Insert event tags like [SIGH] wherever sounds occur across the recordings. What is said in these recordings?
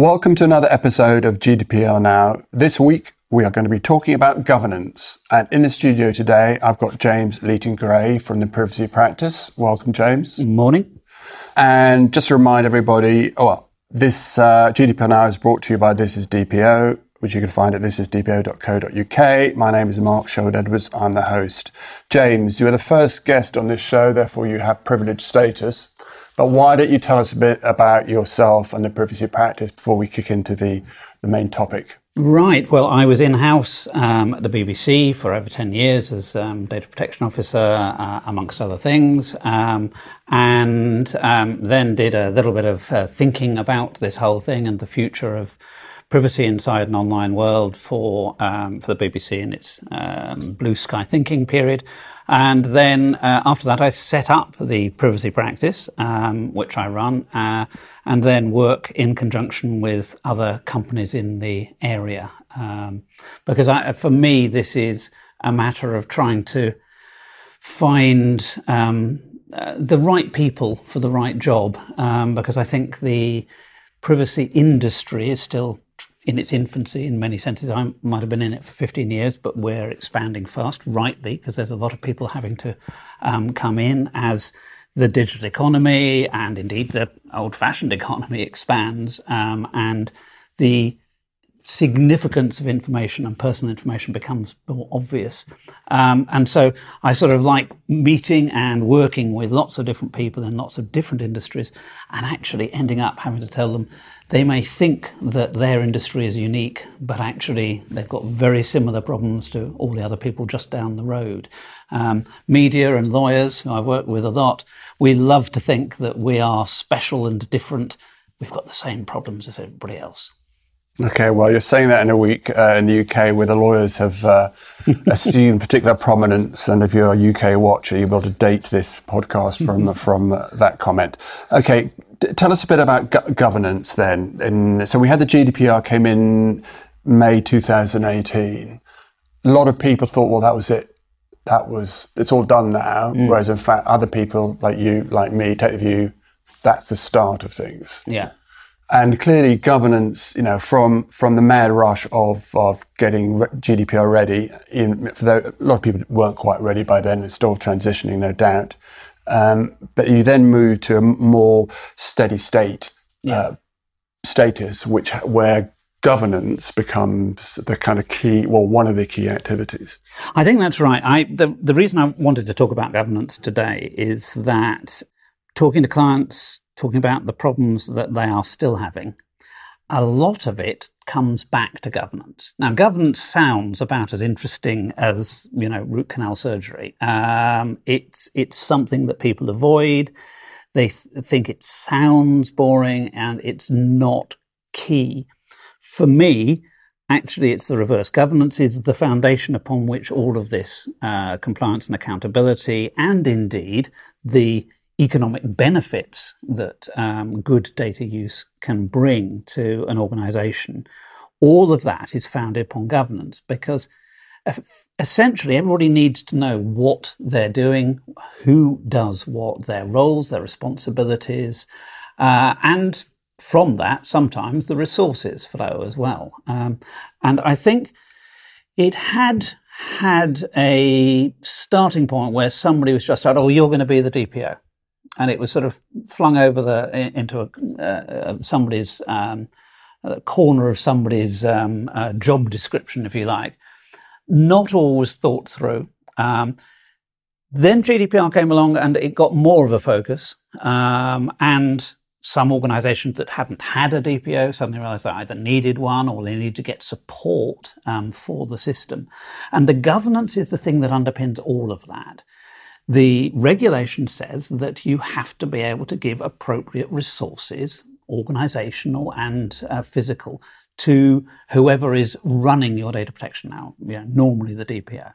Welcome to another episode of GDPR Now. This week we are going to be talking about governance. And in the studio today, I've got James Leaton Gray from the Privacy Practice. Welcome, James. Good Morning. And just to remind everybody, oh, well, this uh, GDPR Now is brought to you by This Is DPO, which you can find at thisisdpo.co.uk. My name is Mark Sherwood Edwards. I'm the host. James, you are the first guest on this show, therefore you have privileged status. But why don't you tell us a bit about yourself and the privacy practice before we kick into the, the main topic? Right. Well, I was in house um, at the BBC for over 10 years as um, data protection officer, uh, amongst other things, um, and um, then did a little bit of uh, thinking about this whole thing and the future of privacy inside an online world for um, for the BBC in its um, blue sky thinking period. And then uh, after that, I set up the privacy practice, um, which I run, uh, and then work in conjunction with other companies in the area. Um, because I, for me, this is a matter of trying to find um, uh, the right people for the right job. Um, because I think the privacy industry is still in its infancy in many senses. I might have been in it for 15 years, but we're expanding fast, rightly, because there's a lot of people having to um, come in as the digital economy and indeed the old fashioned [LAUGHS] economy expands um, and the significance of information and personal information becomes more obvious. Um, and so I sort of like meeting and working with lots of different people in lots of different industries and actually ending up having to tell them they may think that their industry is unique, but actually they've got very similar problems to all the other people just down the road. Um, media and lawyers, who I work with a lot, we love to think that we are special and different. We've got the same problems as everybody else. Okay, well, you're saying that in a week uh, in the UK where the lawyers have uh, [LAUGHS] assumed particular prominence, and if you're a UK watcher, you'll be able to date this podcast from [LAUGHS] from uh, that comment. Okay, d- tell us a bit about go- governance then. And so we had the GDPR came in May 2018. A lot of people thought, well, that was it. That was it's all done now. Mm. Whereas in fact, other people like you, like me, take the view that's the start of things. Yeah and clearly governance, you know, from from the mad rush of of getting GDPR ready, in, for a lot of people weren't quite ready by then. It's still transitioning, no doubt. Um, but you then move to a more steady state yeah. uh, status, which where governance becomes the kind of key, well, one of the key activities. I think that's right. I the the reason I wanted to talk about governance today is that talking to clients talking about the problems that they are still having, a lot of it comes back to governance. Now, governance sounds about as interesting as you know root canal surgery. Um, it's it's something that people avoid. They th- think it sounds boring, and it's not key. For me, actually, it's the reverse. Governance is the foundation upon which all of this uh, compliance and accountability, and indeed the economic benefits that um, good data use can bring to an organization, all of that is founded upon governance because essentially everybody needs to know what they're doing, who does what, their roles, their responsibilities, uh, and from that, sometimes the resources flow as well. Um, and I think it had had a starting point where somebody was just out, oh, you're going to be the DPO and it was sort of flung over the into a, uh, somebody's um, a corner of somebody's um, uh, job description, if you like. Not always thought through. Um, then GDPR came along and it got more of a focus, um, and some organisations that hadn't had a DPO suddenly realised they either needed one or they needed to get support um, for the system. And the governance is the thing that underpins all of that. The regulation says that you have to be able to give appropriate resources, organizational and uh, physical, to whoever is running your data protection now, normally the DPO.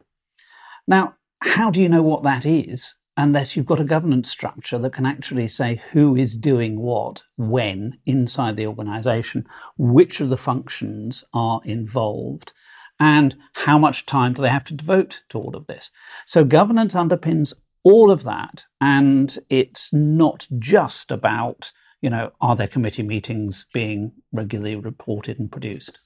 Now, how do you know what that is unless you've got a governance structure that can actually say who is doing what, when inside the organization, which of the functions are involved, and how much time do they have to devote to all of this? So governance underpins all of that. And it's not just about you know, are there committee meetings being regularly reported and produced?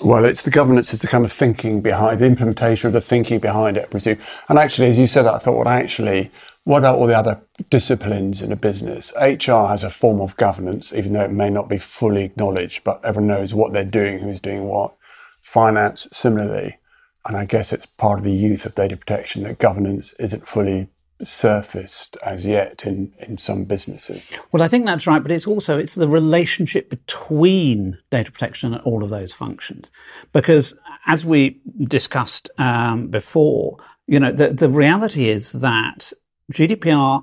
Well, it's the governance, it's the kind of thinking behind the implementation of the thinking behind it, I presume. And actually, as you said, I thought, well, actually, what about all the other disciplines in a business? HR has a form of governance, even though it may not be fully acknowledged, but everyone knows what they're doing, who's doing what. Finance, similarly. And I guess it's part of the youth of data protection that governance isn't fully surfaced as yet in, in some businesses. Well, I think that's right, but it's also it's the relationship between data protection and all of those functions, because as we discussed um, before, you know, the the reality is that GDPR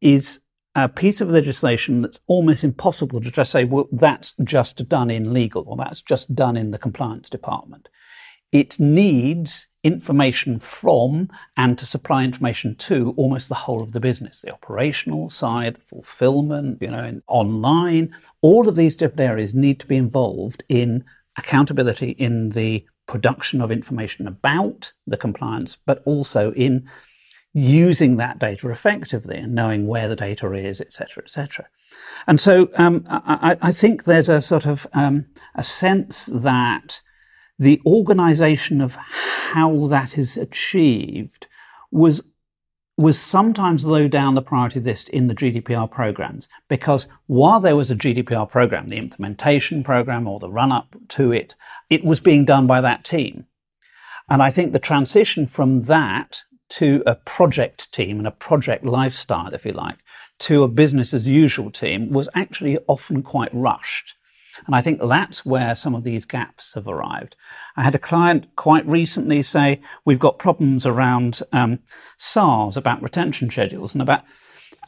is a piece of legislation that's almost impossible to just say, well, that's just done in legal or that's just done in the compliance department. It needs information from and to supply information to almost the whole of the business, the operational side, fulfillment, you know, online. All of these different areas need to be involved in accountability in the production of information about the compliance, but also in using that data effectively and knowing where the data is, etc., etc. And so um, I, I, think there's a sort of um, a sense that the organization of how that is achieved was was sometimes low down the priority list in the GDPR programs because while there was a GDPR program, the implementation program or the run up to it, it was being done by that team. And I think the transition from that to a project team and a project lifestyle, if you like, to a business as usual team was actually often quite rushed. And I think that's where some of these gaps have arrived. I had a client quite recently say, we've got problems around um, SARS about retention schedules and about,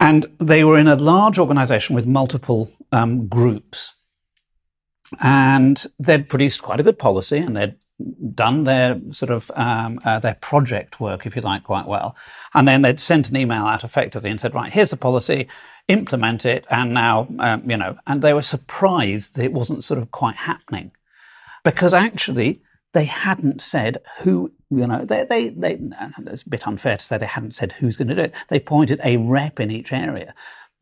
and they were in a large organization with multiple um, groups. And they'd produced quite a good policy and they'd done their sort of um, uh, their project work, if you like, quite well, and then they'd sent an email out effectively and said, "Right, here's the policy, implement it," and now um, you know, and they were surprised that it wasn't sort of quite happening because actually they hadn't said who you know they they they it's a bit unfair to say they hadn't said who's going to do it they pointed a rep in each area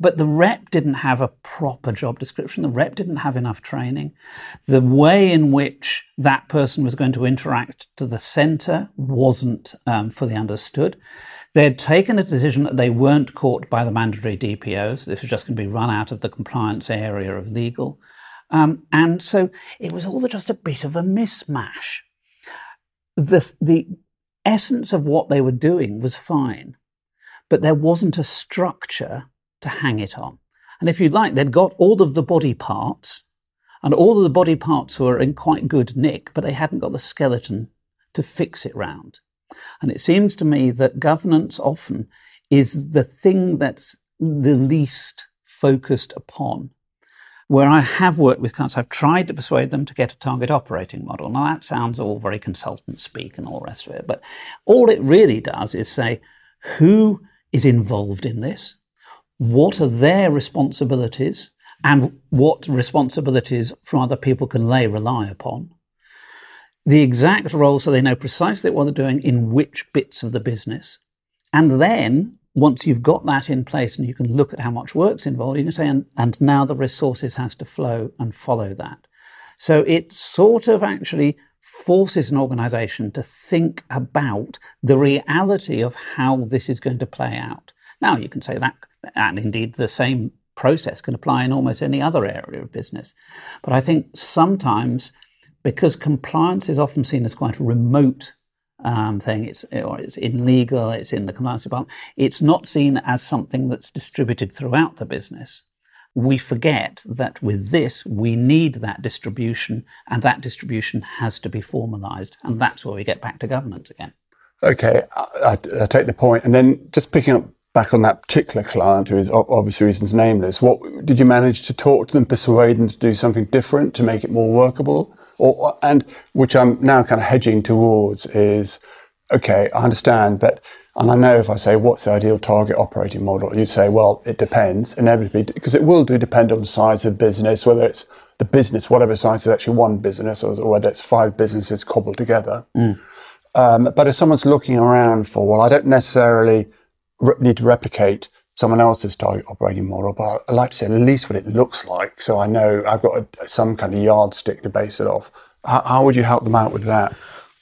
but the rep didn't have a proper job description. The rep didn't have enough training. The way in which that person was going to interact to the center wasn't um, fully understood. They'd taken a decision that they weren't caught by the mandatory DPOs. This was just going to be run out of the compliance area of legal. Um, and so it was all just a bit of a mismatch. The, the essence of what they were doing was fine, but there wasn't a structure to hang it on. And if you like, they'd got all of the body parts, and all of the body parts were in quite good nick, but they hadn't got the skeleton to fix it round. And it seems to me that governance often is the thing that's the least focused upon. Where I have worked with clients, I've tried to persuade them to get a target operating model. Now that sounds all very consultant speak and all the rest of it, but all it really does is say, who is involved in this? what are their responsibilities and what responsibilities from other people can they rely upon. The exact role so they know precisely what they're doing in which bits of the business. And then once you've got that in place and you can look at how much work's involved, you can say, and, and now the resources has to flow and follow that. So it sort of actually forces an organization to think about the reality of how this is going to play out. Now you can say that and indeed the same process can apply in almost any other area of business. But I think sometimes, because compliance is often seen as quite a remote um, thing, it's or it's in legal, it's in the compliance department, it's not seen as something that's distributed throughout the business. We forget that with this, we need that distribution, and that distribution has to be formalized. And that's where we get back to governance again. Okay, I, I, take the point. And then just picking up back on that particular client who is obvious reasons nameless, what did you manage to talk to them, persuade them to do something different to make it more workable? Or, and which I'm now kind of hedging towards is, okay, I understand that, and I know if I say, what's the ideal target operating model? You'd say, well, it depends inevitably, because it will do depend on the size of business, whether it's the business, whatever size is actually one business, or, or whether it's five businesses cobbled together. Mm. Um, but if someone's looking around for, well, I don't necessarily need to replicate someone else's target operating model, but I like to see at least what it looks like. So I know I've got a, some kind of yardstick to base it off. How, how would you help them out with that?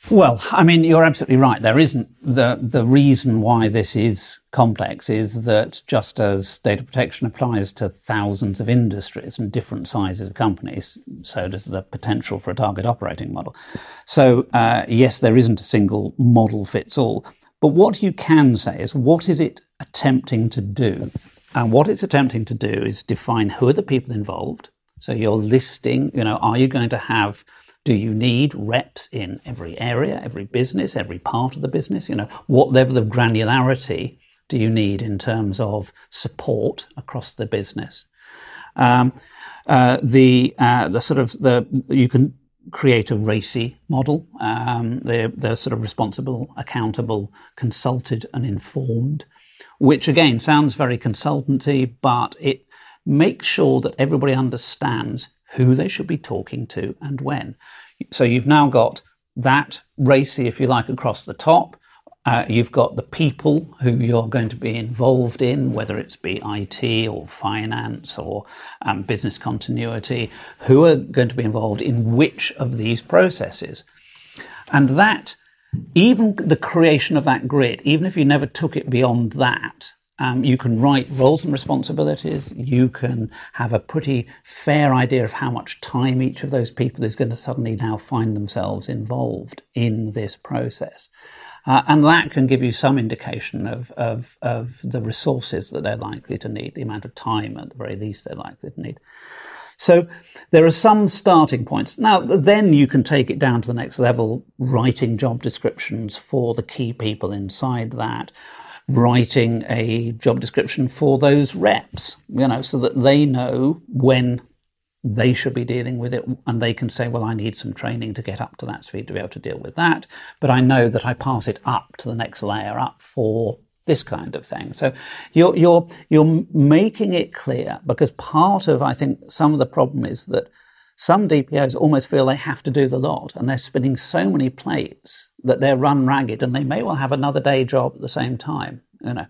Well, I mean, you're absolutely right. There isn't the the reason why this is complex is that just as data protection applies to thousands of industries and different sizes of companies, so does the potential for a target operating model. So, uh, yes, there isn't a single model fits all. But what you can say is what is it attempting to do? And what it's attempting to do is define who are the people involved. So you're listing, you know, are you going to have do you need reps in every area, every business, every part of the business? You know, what level of granularity do you need in terms of support across the business? Um, uh, the uh, the sort of the you can create a RACI model. Um, they're, they're sort of responsible, accountable, consulted, and informed, which again sounds very consultancy, but it makes sure that everybody understands who they should be talking to and when. So you've now got that RACI, if you like, across the top. Uh, you've got the people who you're going to be involved in, whether it's be IT or finance or um, business continuity, who are going to be involved in which of these processes. And that, even the creation of that grid, even if you never took it beyond that, um, you can write roles and responsibilities. You can have a pretty fair idea of how much time each of those people is going to suddenly now find themselves involved in this process. Uh, and that can give you some indication of, of, of the resources that they're likely to need, the amount of time at the very least they're likely to need. So there are some starting points. Now, then you can take it down to the next level, writing job descriptions for the key people inside that, writing a job description for those reps, you know, so that they know when they should be dealing with it and they can say, well, I need some training to get up to that speed to be able to deal with that. But I know that I pass it up to the next layer up for this kind of thing. So you're, you're, you're making it clear because part of, I think, some of the problem is that some DPOs almost feel they have to do the lot and they're spinning so many plates that they're run ragged and they may well have another day job at the same time. You know,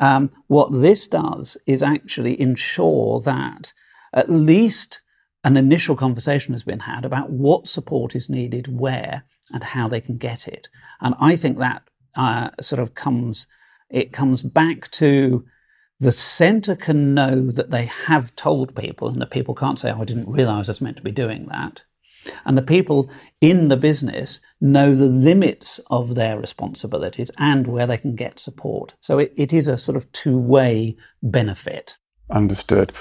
um, what this does is actually ensure that at least an initial conversation has been had about what support is needed where and how they can get it. And I think that uh, sort of comes, it comes back to the centre can know that they have told people, and the people can't say, oh, I didn't realise I was meant to be doing that. And the people in the business know the limits of their responsibilities and where they can get support. So it, it is a sort of two way benefit. Understood.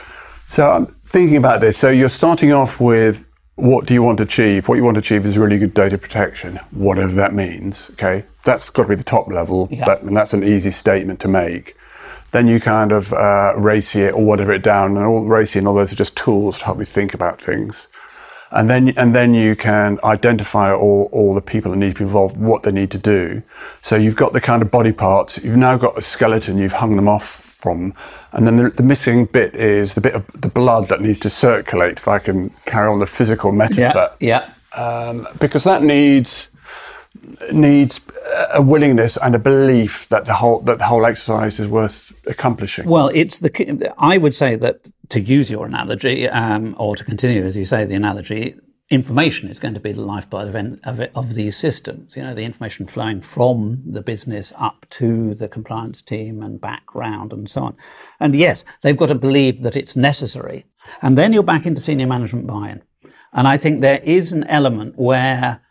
So I'm thinking about this. So you're starting off with what do you want to achieve? What you want to achieve is really good data protection, whatever that means. Okay. That's got to be the top level, yeah. but, and that's an easy statement to make then you kind of uh, RACI it or whatever it down, and all RACI and all those are just tools to help you think about things. And then, and then you can identify all, all the people that need to be involved, what they need to do. So you've got the kind of body parts, you've now got a skeleton, you've hung them off from, and then the, the missing bit is the bit of the blood that needs to circulate, if I can carry on the physical metaphor. Yeah, yeah. Um, because that needs, needs a willingness and a belief that the whole that the whole exercise is worth accomplishing. Well, it's the I would say that to use your analogy, um, or to continue as you say the analogy, information is going to be the lifeblood of, of, of these systems. You know, the information flowing from the business up to the compliance team and background and so on. And yes, they've got to believe that it's necessary. And then you're back into senior management buy-in. And I think there is an element where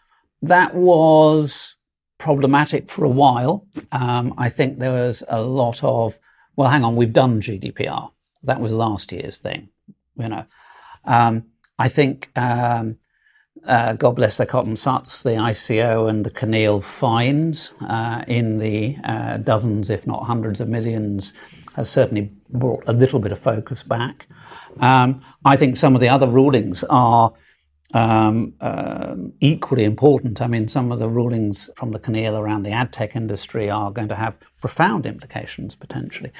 that was problematic for a while. Um, I think there was a lot of, well, hang on, we've done GDPR. That was last year's thing, you know. Um, I think, um, uh, God bless their cotton suts, the ICO and the CNIL fines uh, in the uh, dozens, if not hundreds of millions, has certainly brought a little bit of focus back. Um, I think some of the other rulings are um, um, equally important. I mean, some of the rulings from the CNIL around the ad tech industry are going to have profound implications potentially.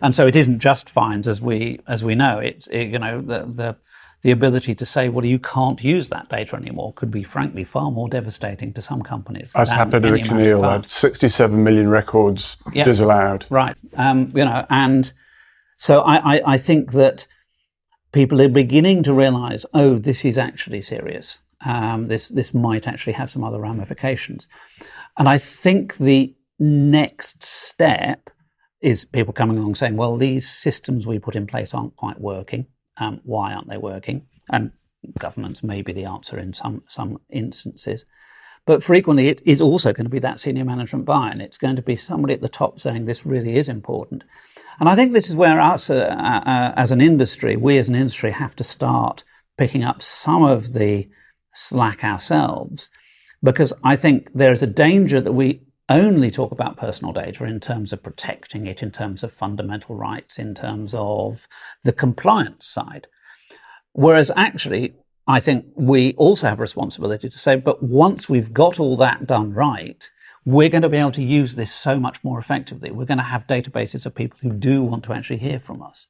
And so it isn't just fines, as we as we know. It's it, you know the the the ability to say, well, you can't use that data anymore could be, frankly, far more devastating to some companies. As happened to CNIL, 67 million records yep. disallowed. Right. Um, you know, and So I, I, I think that people are beginning to realize, oh, this is actually serious. Um, this this might actually have some other ramifications. And I think the next step is people coming along saying, well, these systems we put in place aren't quite working. Um, why aren't they working? And governments may be the answer in some some instances. But frequently, it is also going to be that senior management buy-in. It's going to be somebody at the top saying this really is important. And I think this is where us, uh, uh, as an industry, we as an industry have to start picking up some of the slack ourselves, because I think there is a danger that we only talk about personal data in terms of protecting it, in terms of fundamental rights, in terms of the compliance side. Whereas actually, I think we also have a responsibility to say, but once we've got all that done right, we're going to be able to use this so much more effectively. We're going to have databases of people who do want to actually hear from us.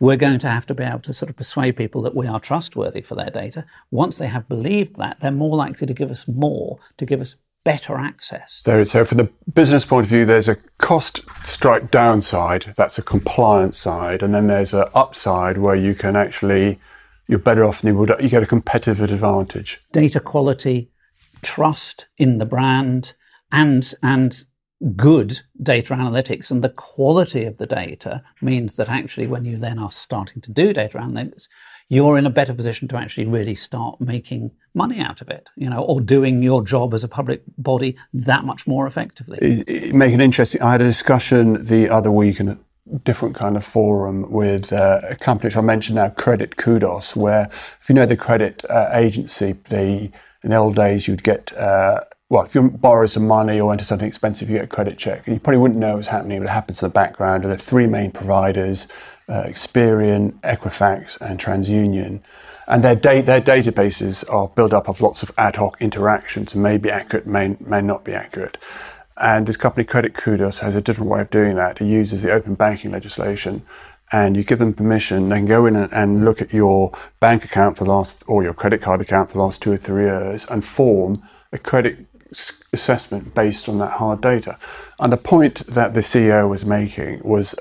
We're going to have to be able to sort of persuade people that we are trustworthy for their data. Once they have believed that, they're more likely to give us more, to give us better access. There is. So, from the business point of view, there's a cost strike downside. That's a compliance side, and then there's an upside where you can actually you're better off than you would. You get a competitive advantage. Data quality, trust in the brand, and and good data analytics and the quality of the data means that actually when you then are starting to do data analytics you're in a better position to actually really start making money out of it, you know, or doing your job as a public body that much more effectively. It, it make it interesting. I had a discussion the other week in a different kind of forum with uh, a company which I mentioned now, Credit Kudos, where if you know the credit uh, agency, they in the old days you'd get. Uh, well, if you borrow some money or enter something expensive, you get a credit check. And you probably wouldn't know what's happening, but it happens in the background. And are three main providers uh, Experian, Equifax, and TransUnion. And their, da- their databases are built up of lots of ad hoc interactions and may be accurate, may, may not be accurate. And this company, Credit Kudos, has a different way of doing that. It uses the open banking legislation and you give them permission, they can go in and, and, look at your bank account for last, or your credit card account for the last two or three years and form a credit assessment based on that hard data. And the point that the CEO was making was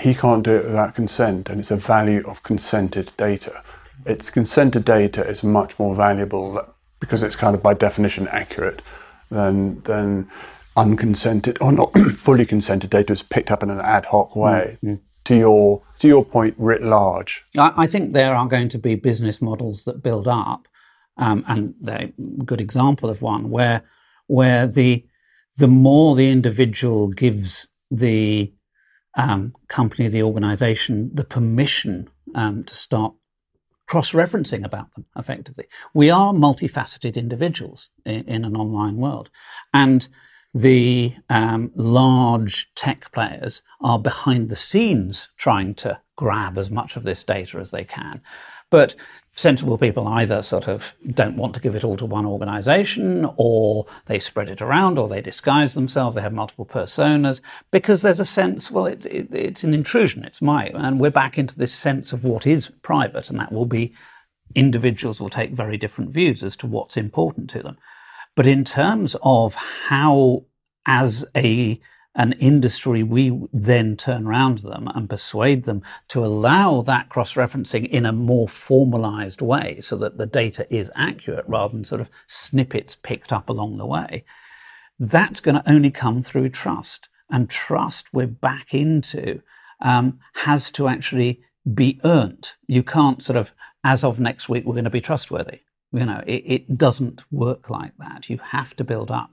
he can't do it without consent, and it's a value of consented data. It's consented data is much more valuable because it's kind of by definition accurate than than unconsented or not [CLEARS THROAT] fully consented data is picked up in an ad hoc way. Mm. To your to your point, writ large, I, I, think there are going to be business models that build up, um, and they're a good example of one where where the the more the individual gives the um, company, the organization, the permission um, to start cross referencing about them effectively. We are multifaceted individuals in, in an online world. And the um, large tech players are behind the scenes trying to grab as much of this data as they can. But sensible people either sort of don't want to give it all to one organization or they spread it around or they disguise themselves. They have multiple personas because there's a sense, well, it, it, it's an intrusion. It's my, and we're back into this sense of what is private and that will be individuals will take very different views as to what's important to them. But in terms of how as a an industry, we then turn around to them and persuade them to allow that cross referencing in a more formalized way so that the data is accurate rather than sort of snippets picked up along the way. That's going to only come through trust. And trust we're back into um, has to actually be earned. You can't sort of, as of next week, we're going to be trustworthy. You know, it, it, doesn't work like that. You have to build up.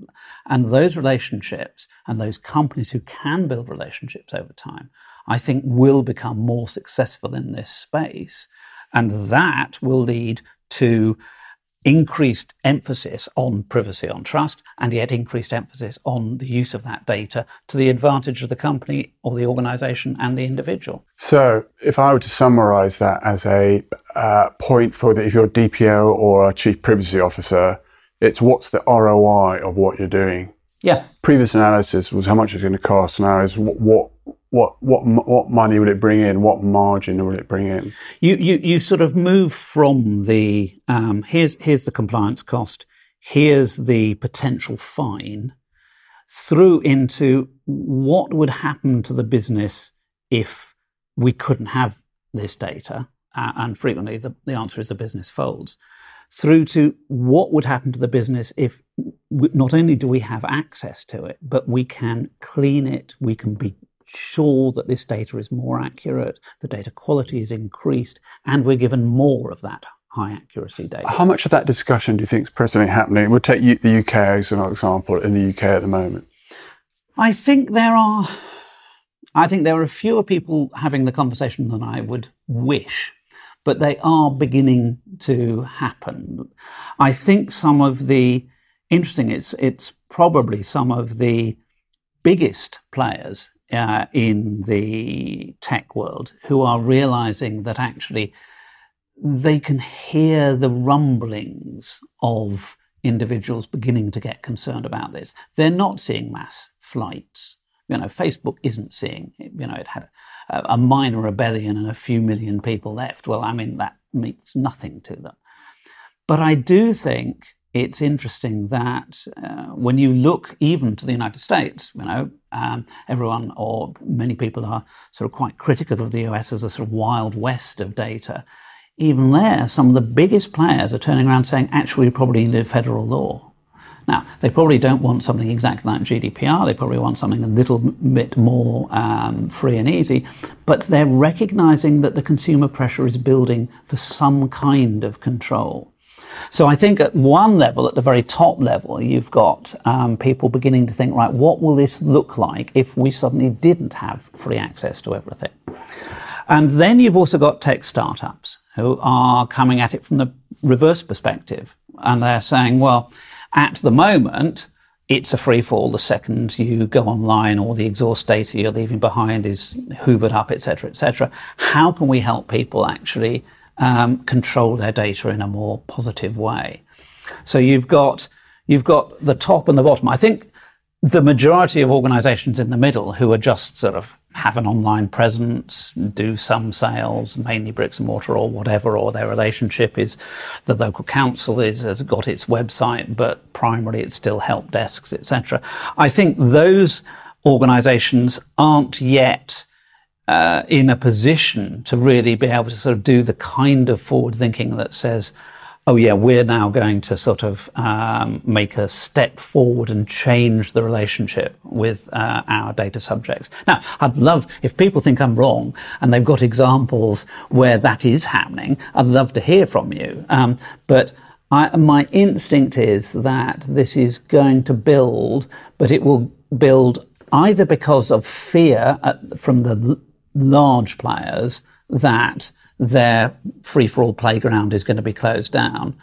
And those relationships and those companies who can build relationships over time, I think will become more successful in this space. And that will lead to increased emphasis on privacy, on trust, and yet increased emphasis on the use of that data to the advantage of the company or the organization and the individual. So, if I were to summarize that as a uh, point for the, if you're a DPO or a chief privacy officer, it's what's the ROI of what you're doing. Yeah. Previous analysis was how much it's going to cost. Now is what, what what what money will it bring in? What margin will it bring in? You you you sort of move from the um, here's here's the compliance cost, here's the potential fine, through into what would happen to the business if we couldn't have this data, uh, and frequently the, the answer is the business folds, through to what would happen to the business if not only do we have access to it, but we can clean it, we can be sure that this data is more accurate, the data quality is increased, and we're given more of that high accuracy data. How much of that discussion do you think is presently happening? We'll take the UK as an example in the UK at the moment. I think there are. I think there are fewer people having the conversation than I would wish, but they are beginning to happen. I think some of the interesting. It's it's probably some of the biggest players uh, in the tech world who are realizing that actually they can hear the rumblings of individuals beginning to get concerned about this. They're not seeing mass flights. You know, Facebook isn't seeing, you know, it had a, a minor rebellion and a few million people left. Well, I mean, that means nothing to them. But I do think it's interesting that uh, when you look even to the United States, you know, um, everyone or many people are sort of quite critical of the US as a sort of wild west of data. Even there, some of the biggest players are turning around saying, actually, we probably need federal law. Now, they probably don't want something exactly like GDPR. They probably want something a little bit more um, free and easy. But they're recognizing that the consumer pressure is building for some kind of control. So I think at one level, at the very top level, you've got um, people beginning to think, right, what will this look like if we suddenly didn't have free access to everything? And then you've also got tech startups who are coming at it from the reverse perspective. And they're saying, well, at the moment, it's a free fall the second you go online all the exhaust data you're leaving behind is hoovered up, etc., etc. How can we help people actually um, control their data in a more positive way. So you've got you've got the top and the bottom. I think the majority of organisations in the middle who are just sort of have an online presence, do some sales, mainly bricks and mortar or whatever, or their relationship is the local council is has got its website, but primarily it's still help desks, etc. I think those organisations aren't yet uh, in a position to really be able to sort of do the kind of forward thinking that says, oh yeah, we're now going to sort of um, make a step forward and change the relationship with uh, our data subjects. Now, I'd love if people think I'm wrong and they've got examples where that is happening. I'd love to hear from you, um, but. I, my instinct is that this is going to build, but it will build either because of fear at, from the large players that their free for all playground is going to be closed down,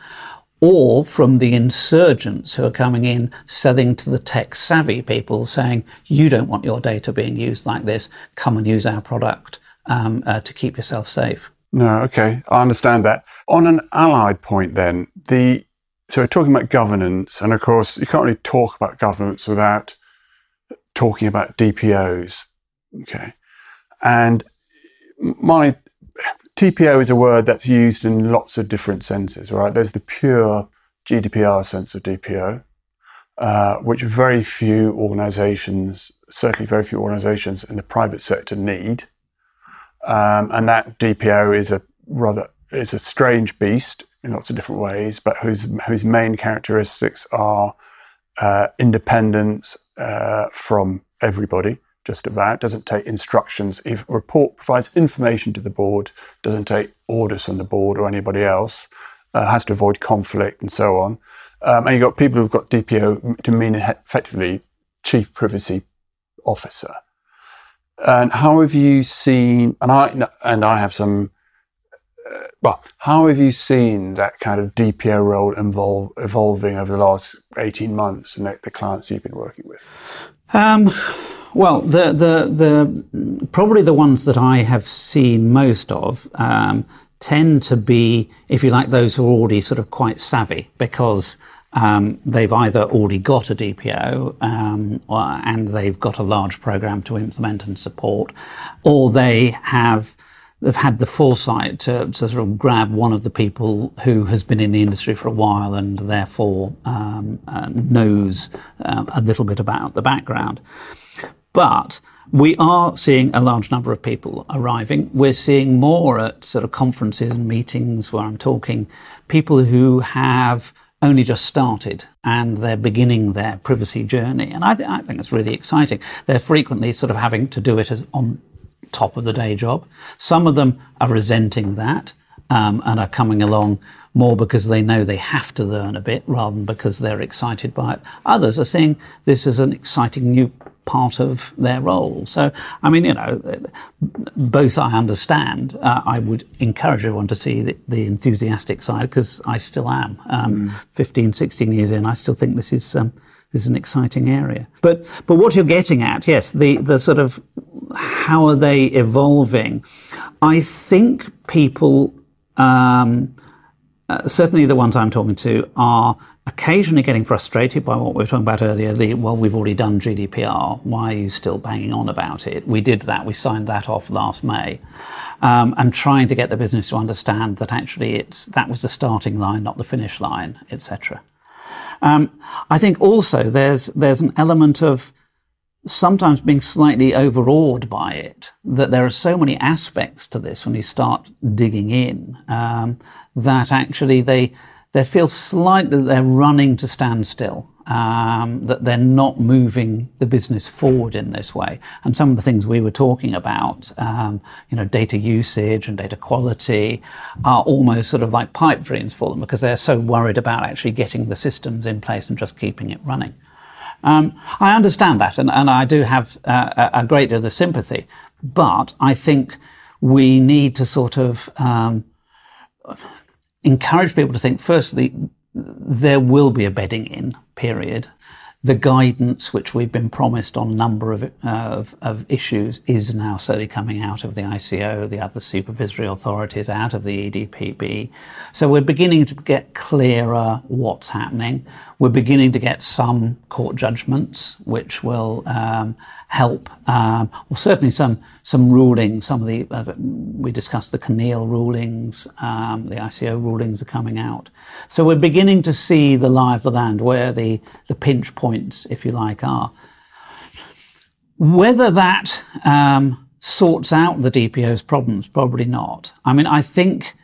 or from the insurgents who are coming in selling to the tech savvy people saying, you don't want your data being used like this, come and use our product um, uh, to keep yourself safe. No, okay, I understand that. On an allied point, then, the so we're talking about governance, and of course, you can't really talk about governance without talking about DPOs. Okay, and my TPO is a word that's used in lots of different senses, right? There's the pure GDPR sense of DPO, uh, which very few organizations, certainly very few organizations in the private sector need. Um, and that DPO is a rather is a strange beast in lots of different ways, but whose whose main characteristics are uh, independence uh, from everybody, just about, doesn't take instructions. If a report provides information to the board, doesn't take orders from the board or anybody else, uh, has to avoid conflict and so on. Um, and you've got people who've got DPO to mean effectively Chief Privacy Officer. And how have you seen, and I, and I have some, uh, well, how have you seen that kind of DPO role evolve, evolving over the last 18 months and the clients you've been working with? Um, well, the, the, the, probably the ones that I have seen most of um, tend to be, if you like, those who are already sort of quite savvy because um, they've either already got a DPO um, or, and they've got a large program to implement and support, or they have they've had the foresight to, to, sort of grab one of the people who has been in the industry for a while and therefore um, uh, knows um, a little bit about the background. But we are seeing a large number of people arriving. We're seeing more at sort of conferences and meetings where I'm talking people who have only just started and they're beginning their privacy journey. And I, th- I think it's really exciting. They're frequently sort of having to do it as on top of the day job. Some of them are resenting that um, and are coming along more because they know they have to learn a bit rather than because they're excited by it. Others are seeing this as an exciting new part of their role. So, I mean, you know, both I understand. Uh, I would encourage everyone to see the, the enthusiastic side because I still am. Um, mm. 15, 16 years in, I still think this is. Um, this is an exciting area. But but what you're getting at, yes, the the sort of how are they evolving? I think people um, uh, certainly the ones I'm talking to are occasionally getting frustrated by what we were talking about earlier. The, well, we've already done GDPR. Why are you still banging on about it? We did that. We signed that off last May. Um, and trying to get the business to understand that actually it's, that was the starting line, not the finish line, etc. Um, I think also there's, there's an element of sometimes being slightly overawed by it, that there are so many aspects to this when you start digging in, um, that actually they, they feel slightly they're running to stand still. Um, that they're not moving the business forward in this way. And some of the things we were talking about, um, you know, data usage and data quality are almost sort of like pipe dreams for them because they're so worried about actually getting the systems in place and just keeping it running. Um, I understand that, and, and I do have uh, a great deal of sympathy, but I think we need to sort of um, encourage people to think firstly, there will be a bedding in period. The guidance which we've been promised on a number of, uh, of, of, issues is now slowly coming out of the ICO, the other supervisory authorities, out of the EDPB. So we're beginning to get clearer what's happening. We're beginning to get some court judgments, which will um, help, um, or certainly some some rulings. Some of the uh, we discussed the CNIL rulings, um, the ICO rulings are coming out. So we're beginning to see the lie of the land, where the the pinch points, if you like, are. Whether that um, sorts out the DPO's problems, probably not. I mean, I think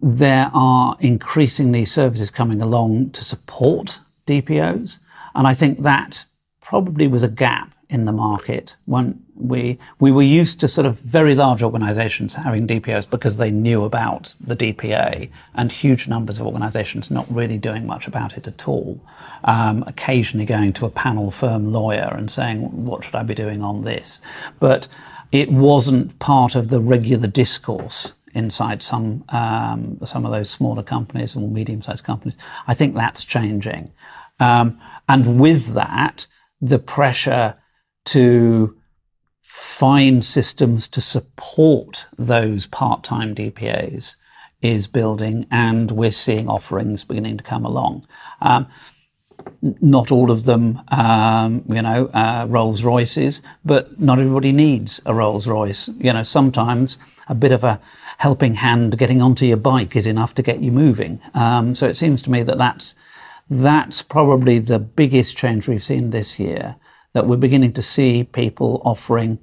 there are increasingly services coming along to support DPOs. And I think that probably was a gap in the market when we we were used to sort of very large organizations having DPOs because they knew about the DPA and huge numbers of organizations not really doing much about it at all. Um, occasionally going to a panel firm lawyer and saying, what should I be doing on this? But it wasn't part of the regular discourse inside some um, some of those smaller companies or medium-sized companies. I think that's changing, um, and with that, the pressure to find systems to support those part-time DPAs is building, and we're seeing offerings beginning to come along. Um, not all of them, um, you know, uh, Rolls Royces, but not everybody needs a Rolls Royce. You know, sometimes a bit of a helping hand getting onto your bike is enough to get you moving. Um, so it seems to me that that's that's probably the biggest change we've seen this year. That we're beginning to see people offering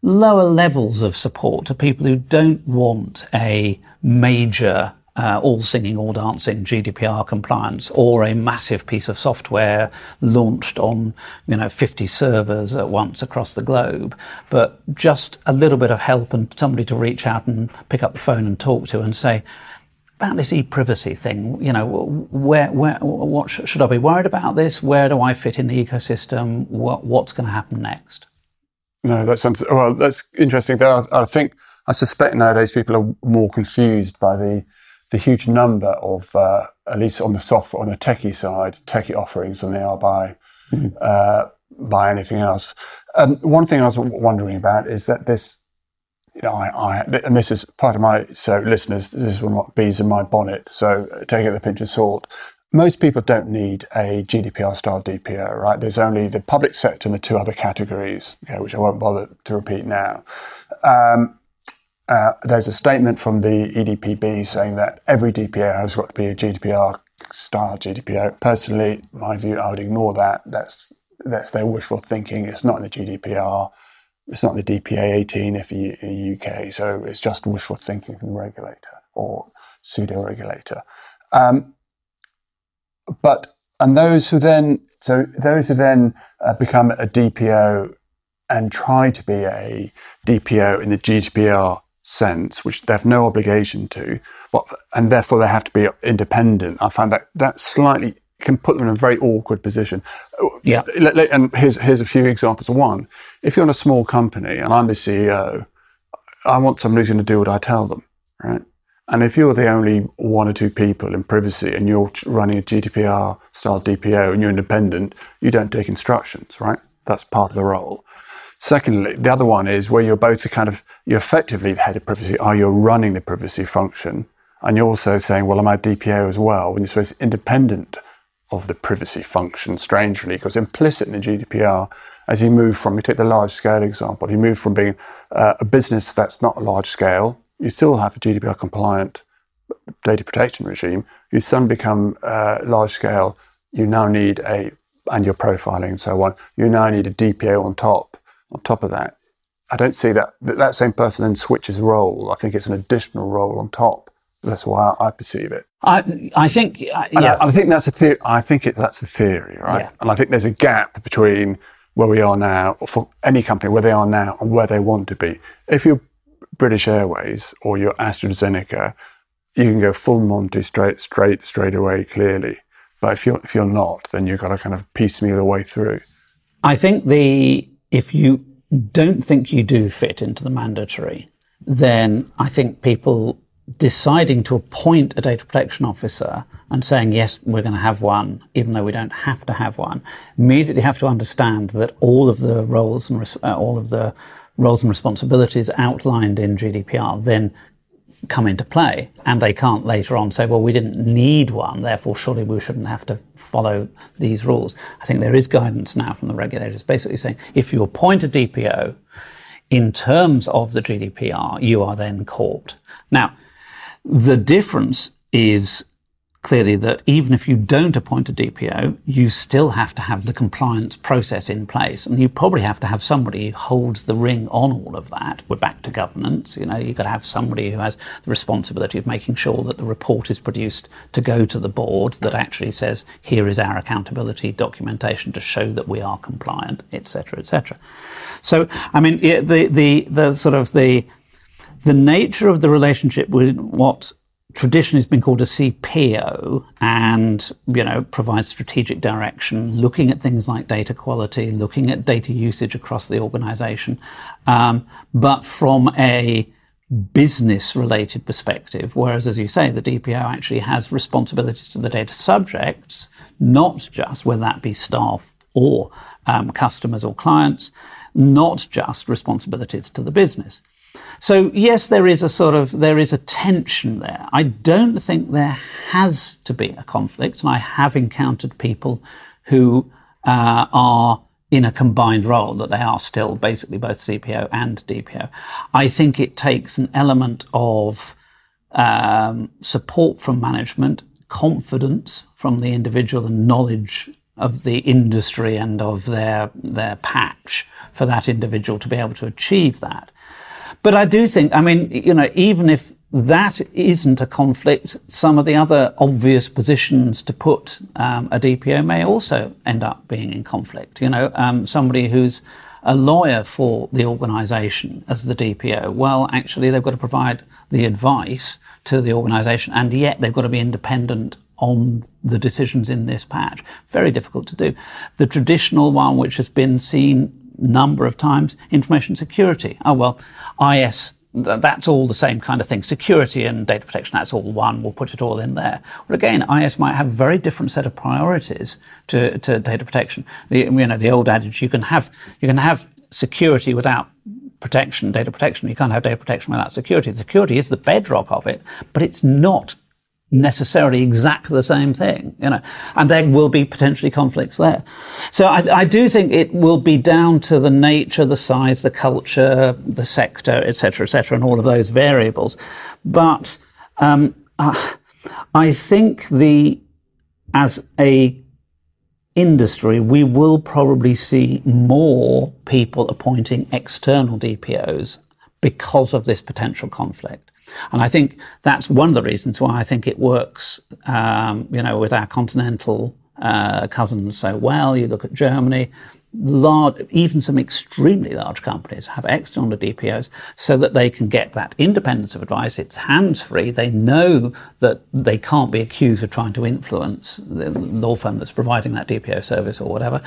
lower levels of support to people who don't want a major uh, all singing, all dancing GDPR compliance, or a massive piece of software launched on, you know, 50 servers at once across the globe, but just a little bit of help and somebody to reach out and pick up the phone and talk to and say, about this e-privacy thing, you know, where, where, what sh- should I be worried about this? Where do I fit in the ecosystem? What, what's going to happen next? No, that sounds well. That's interesting. I, I think I suspect nowadays people are more confused by the the huge number of, uh, at least on the software, on the techie side, techie offerings than they are by, mm-hmm. uh, by anything else. Um, one thing I was wondering about is that this, you know, I, I, and this is part of my, so listeners, this is one of my bees in my bonnet, so take it with a pinch of salt. Most people don't need a GDPR style DPO, right? There's only the public sector and the two other categories, okay, which I won't bother to repeat now. Um, uh, there's a statement from the EDPB saying that every DPO has got to be a GDPR style GDPO. Personally, my view, I would ignore that. That's that's their wishful thinking. It's not in the GDPR. It's not the DPA 18 if you in UK, so it's just wishful thinking from the regulator or pseudo regulator. Um, but and those who then so those who then uh, become a DPO and try to be a DPO in the GDPR sense, which they have no obligation to, but, and therefore they have to be independent. I find that that slightly can put them in a very awkward position. Yeah. And here's here's a few examples. One, if you're in a small company and I'm the CEO, I want somebody who's going to do what I tell them, right? And if you're the only one or two people in privacy and you're running a GDPR style DPO and you're independent, you don't take instructions, right? That's part of the role. Secondly, the other one is where you're both the kind of, you're effectively the head of privacy, are you running the privacy function? And you're also saying, well, am I DPO as well? When you're supposed to independent of the privacy function, strangely, because implicit in the GDPR, as you move from, you take the large scale example, you move from being uh, a business that's not large scale, you still have a GDPR compliant data protection regime, you suddenly become uh, large scale, you now need a, and your profiling and so on, you now need a DPO on top. On top of that, I don't see that that same person then switches role. I think it's an additional role on top. That's why I, perceive it. I I think uh, yeah. I, I, think that's a theory. I think it, that's the theory, right? Yeah. And I think there's a gap between where we are now, for any company, where they are now and where they want to be. If you're British Airways or you're AstraZeneca, you can go full Monty straight, straight, straight away, clearly. But if you're if you're not, then you've got to kind of piecemeal the way through. I think the if you don't think you do fit into the mandatory, then I think people deciding to appoint a data protection officer and saying, yes, we're going to have one, even though we don't have to have one, immediately have to understand that all of the roles and res- uh, all of the roles and responsibilities outlined in GDPR then come into play and they can't later on say, well, we didn't need one, therefore surely we shouldn't have to follow these rules. I think there is guidance now from the regulators basically saying if you appoint a DPO in terms of the GDPR, you are then caught. Now, the difference is clearly that even if you don't appoint a DPO, you still have to have the compliance process in place. And you probably have to have somebody who holds the ring on all of that. We're back to governance. You know, you've got to have somebody who has the responsibility of making sure that the report is produced to go to the board that actually says, here is our accountability documentation to show that we are compliant, etc., etc. So, I mean, the, the, the sort of the, the nature of the relationship with what traditionally has been called a CPO and, you know, provides strategic direction, looking at things like data quality, looking at data usage across the organization. Um, but from a business related perspective, whereas, as you say, the DPO actually has responsibilities to the data subjects, not just whether that be staff or um, customers or clients, not just responsibilities to the business. So yes, there is a sort of, there is a tension there. I don't think there has to be a conflict. And I have encountered people who uh, are in a combined role, that they are still basically both CPO and DPO. I think it takes an element of um, support from management, confidence from the individual, and knowledge of the industry and of their their patch for that individual to be able to achieve that. But I do think, I mean, you know, even if that isn't a conflict, some of the other obvious positions to put um, a DPO may also end up being in conflict. You know, um, somebody who's a lawyer for the organisation as the DPO, well, actually, they've got to provide the advice to the organisation, and yet they've got to be independent on the decisions in this patch. Very difficult to do. The traditional one, which has been seen number of times, information security. Oh well, IS that's all the same kind of thing. Security and data protection, that's all one. We'll put it all in there. Well, again, IS might have a very different set of priorities to, to data protection. The, you know, the old adage, you can have, you can have security without protection, data protection. You can't have data protection without security. Security is the bedrock of it, but it's not necessarily exactly the same thing, you know, and there will be potentially conflicts there. So I, I, do think it will be down to the nature, the size, the culture, the sector, etc., etc., and all of those variables. But um, uh, I think the as a industry, we will probably see more people appointing external DPOs because of this potential conflict. And I think that's one of the reasons why I think it works, um, you know, with our continental uh, cousins so well. You look at Germany, large, even some extremely large companies have external DPOs so that they can get that independence of advice. It's hands free. They know that they can't be accused of trying to influence the law firm that's providing that DPO service or whatever.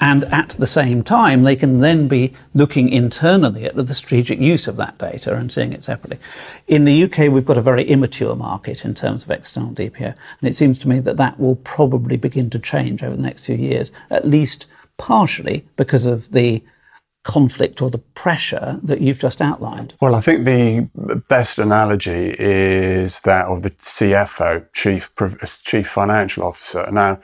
And at the same time, they can then be looking internally at the strategic use of that data and seeing it separately. In the UK, we've got a very immature market in terms of external DPO. And it seems to me that that will probably begin to change over the next few years, at least partially because of the conflict or the pressure that you've just outlined? Well, I think the best analogy is that of the CFO, Chief Chief Financial Officer. Now,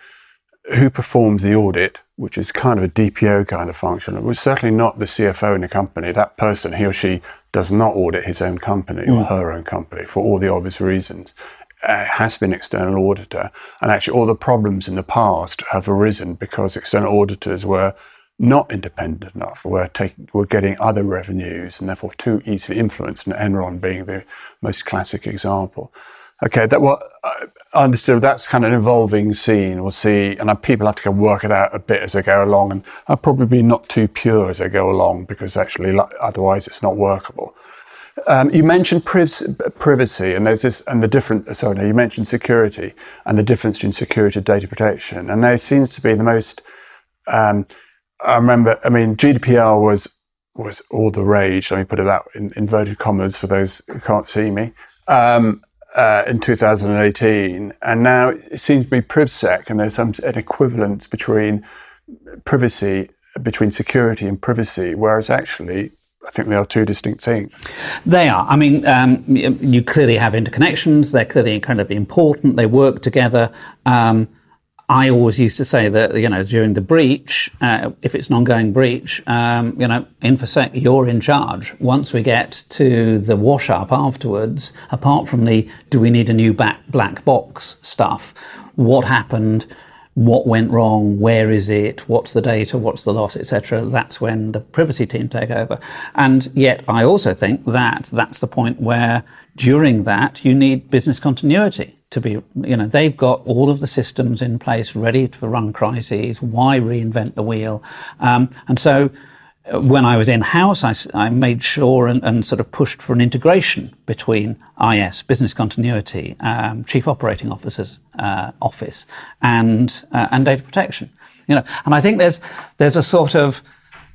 who performs the audit, which is kind of a DPO kind of function, it was certainly not the CFO in the company. That person, he or she, does not audit his own company or mm. her own company for all the obvious reasons uh, has been external auditor, and actually all the problems in the past have arisen because external auditors were not independent enough, were taking, were getting other revenues, and therefore too easily influenced. And Enron being the most classic example. Okay, that what I understood. That's kind of an evolving scene. We'll see, and people have to go work it out a bit as they go along, and I'll probably be not too pure as they go along because actually, otherwise, it's not workable. Um, you mentioned privacy, and there's this, and the different. Sorry, no, you mentioned security and the difference between security and data protection, and there seems to be the most. Um, I remember. I mean, GDPR was was all the rage. Let me put it that in inverted commas for those who can't see me. Um, uh, in 2018, and now it seems to be PrivSec, and there's some an equivalence between privacy, between security and privacy, whereas actually I think they are two distinct things. They are. I mean, um, you clearly have interconnections. They're clearly incredibly important. They work together. Um, I always used to say that, you know, during the breach, uh, if it's an ongoing breach, um, you know, InfoSec, you're in charge. Once we get to the wash up afterwards, apart from the do we need a new back, black box stuff, what happened, what went wrong, where is it, what's the data, what's the loss, etc. That's when the privacy team take over. And yet, I also think that that's the point where during that you need business continuity to be, you know, they've got all of the systems in place ready to run crises. Why reinvent the wheel? Um, and so when I was in house, I, I made sure and, and, sort of pushed for an integration between IS, business continuity, um, chief operating officer's uh, office, and uh, and data protection. You know, and I think there's there's a sort of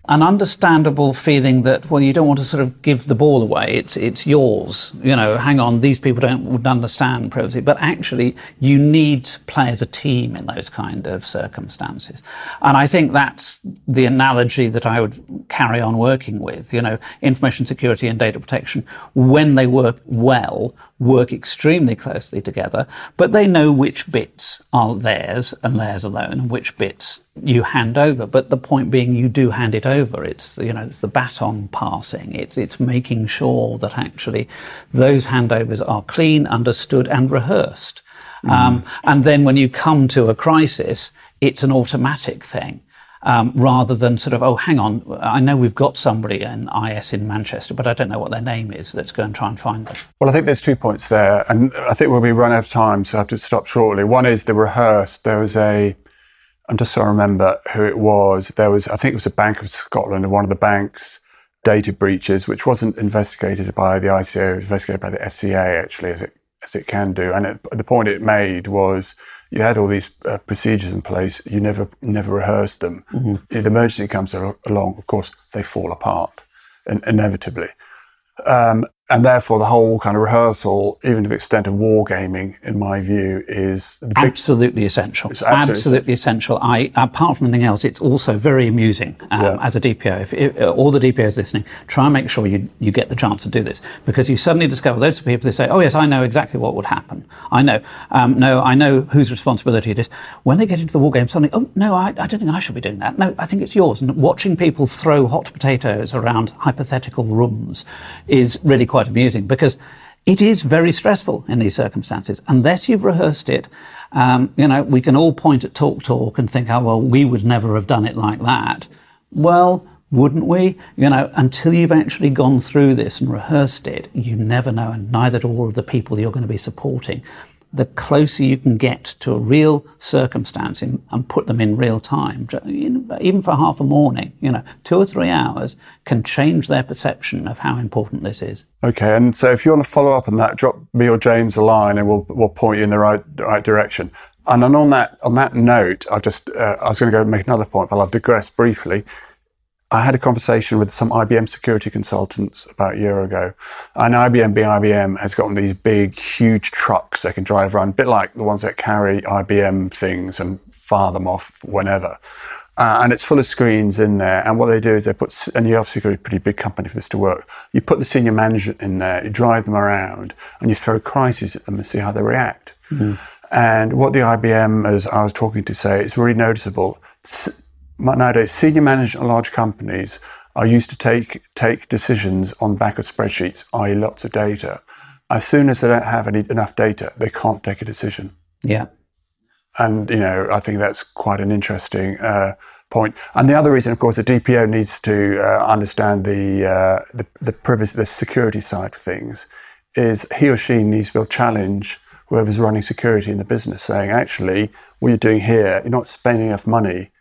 an understandable feeling that well you don't want to sort of give the ball away. It's it's yours. You know hang on these people don't would understand privacy. But actually you need to play as a team in those kind of circumstances. And i think that's the analogy that i would carry on working with you know information security and data protection. When they work well work extremely closely together, but they know which bits are theirs and theirs alone, and which bits you hand over. But the point being, you do hand it over. It's you know it's the baton passing. It's it's making sure that actually those handovers are clean, understood, and rehearsed. Mm. Um, and then when you come to a crisis, it's an automatic thing um, rather than sort of, oh, hang on, I know we've got somebody in IS in Manchester, but I don't know what their name is. Let's go and try and find them. Well, I think there's two points there. And I think we'll be run out of time, so I have to stop shortly. One is the rehearsed. There was a, I'm just trying to remember who it was. There was, I think it was a Bank of Scotland, and one of the banks data breaches, which wasn't investigated by the ICO, it was investigated by the FCA actually, as it, as it can do. And it, the point it made was you had all these uh, procedures in place. You never never rehearsed them. Mm-hmm. The emergency comes along, of course, they fall apart in- inevitably. Um, and therefore the whole kind of rehearsal, even to the extent of wargaming, in my view, is big, absolutely essential. Absolutely, absolutely essential. I, apart from anything else, it's also very amusing um, yeah. as a DPO. If, if, uh, all the DPOs listening, try and make sure you, you get the chance to do this because you suddenly discover loads of people who say, "Oh yes, I know exactly what would happen. I know. Um, no, I know whose responsibility it is." When they get into the war game, suddenly, "Oh no, I, I don't think I should be doing that. No, I think it's yours." And watching people throw hot potatoes around hypothetical rooms is really quite quite amusing because it is very stressful in these circumstances. Unless you've rehearsed it, um, you know, we can all point at Talk Talk and think, oh, well, we would never have done it like that. Well, wouldn't we? You know, until you've actually gone through this and rehearsed it, you never know, and neither do all of the people you're going to be supporting the closer you can get to a real circumstance in, and put them in real time, even for half a morning, you know, two or three hours can change their perception of how important this is. Okay, and so if you want to follow up on that, drop me or James a line, and we'll we'll point you in the right right direction. And then on that on that note, I just uh, I was going to go make another point, but I'll digress briefly. I had a conversation with some IBM security consultants about a year ago. And IBM being IBM has got these big, huge trucks they can drive around, a bit like the ones that carry IBM things and fire them off whenever. Uh, and it's full of screens in there. And what they do is they put, and you obviously got a pretty big company for this to work. You put the senior management in there, you drive them around, and you throw crises at them and see how they react. Mm. And what the IBM, as I was talking to say, it's really noticeable nowadays senior management of large companies are used to take take decisions on back of spreadsheets, i.e., lots of data. As soon as they don't have any, enough data, they can't take a decision. Yeah, and you know I think that's quite an interesting uh, point. And the other reason, of course, the DPO needs to uh, understand the, uh, the the privacy, the security side of things, is he or she needs to be able to challenge whoever's running security in the business, saying, actually, what you're doing here, you're not spending enough money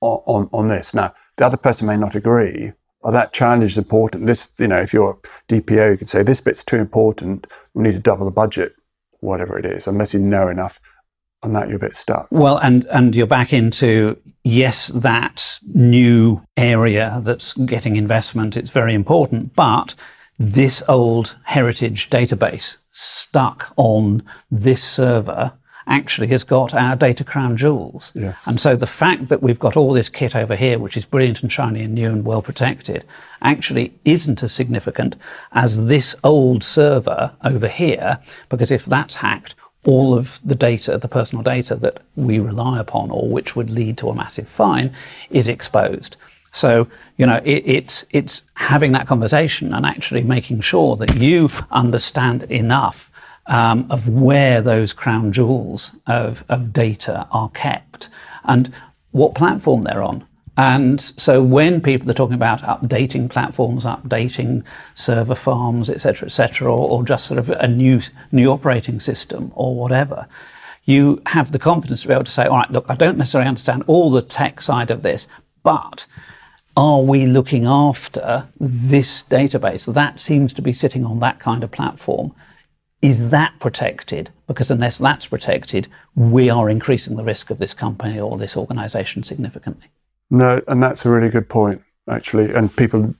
on, on this. Now, the other person may not agree, but that challenge is important. This, you know, if you're DPO, you could say this bit's too important. We need to double the budget, whatever it is, unless you know enough. On that, you're a bit stuck. Well, and and you're back into yes, that new area that's getting investment. It's very important, but this old heritage database stuck on this server actually has got our data crown jewels. Yes. And so the fact that we've got all this kit over here, which is brilliant and shiny and new and well protected, actually isn't as significant as this old server over here, because if that's hacked, all of the data, the personal data that we rely upon or which would lead to a massive fine is exposed. So, you know, it, it's, it's having that conversation and actually making sure that you understand enough um, of where those crown jewels of, of data are kept and what platform they're on. And so when people are talking about updating platforms, updating server farms, et etc., etc., or, or, just sort of a new new operating system or whatever, you have the confidence to be able to say, all right, look, I don't necessarily understand all the tech side of this, but are we looking after this database? That seems to be sitting on that kind of platform. Is that protected? Because unless that's protected, we are increasing the risk of this company or this organization significantly. No, and that's a really good point, actually. And people,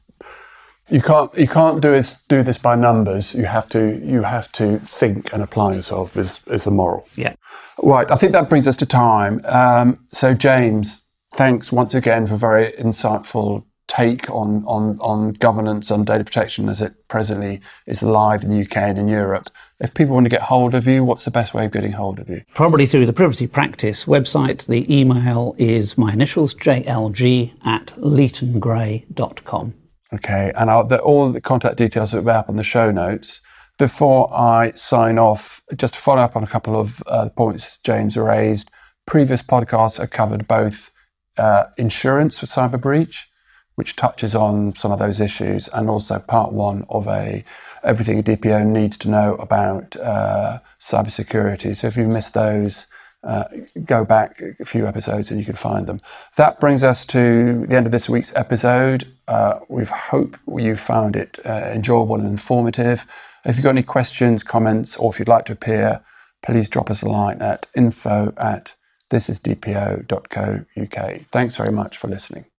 you can't you can't do this do this by numbers. You have to you have to think and apply yourself. Is is the moral? Yeah. Right. I think that brings us to time. Um, so James, thanks once again for a very insightful take on, on, on governance and data protection as it presently is live in the UK and in Europe. If people want to get hold of you, what's the best way of getting hold of you? Probably through the Privacy Practice website. The email is my initials, jlg at leatongray.com. Okay, and I'll, the, all the contact details will be up on the show notes. Before I sign off, just to follow up on a couple of uh, points James raised. Previous podcasts have covered both uh, insurance for cyber breach which touches on some of those issues, and also part one of a everything a DPO needs to know about uh, cybersecurity. So if you've missed those, uh, go back a few episodes and you can find them. That brings us to the end of this week's episode. Uh, we hope you found it uh, enjoyable and informative. If you've got any questions, comments, or if you'd like to appear, please drop us a line at info at thisisdpo.co.uk. Thanks very much for listening.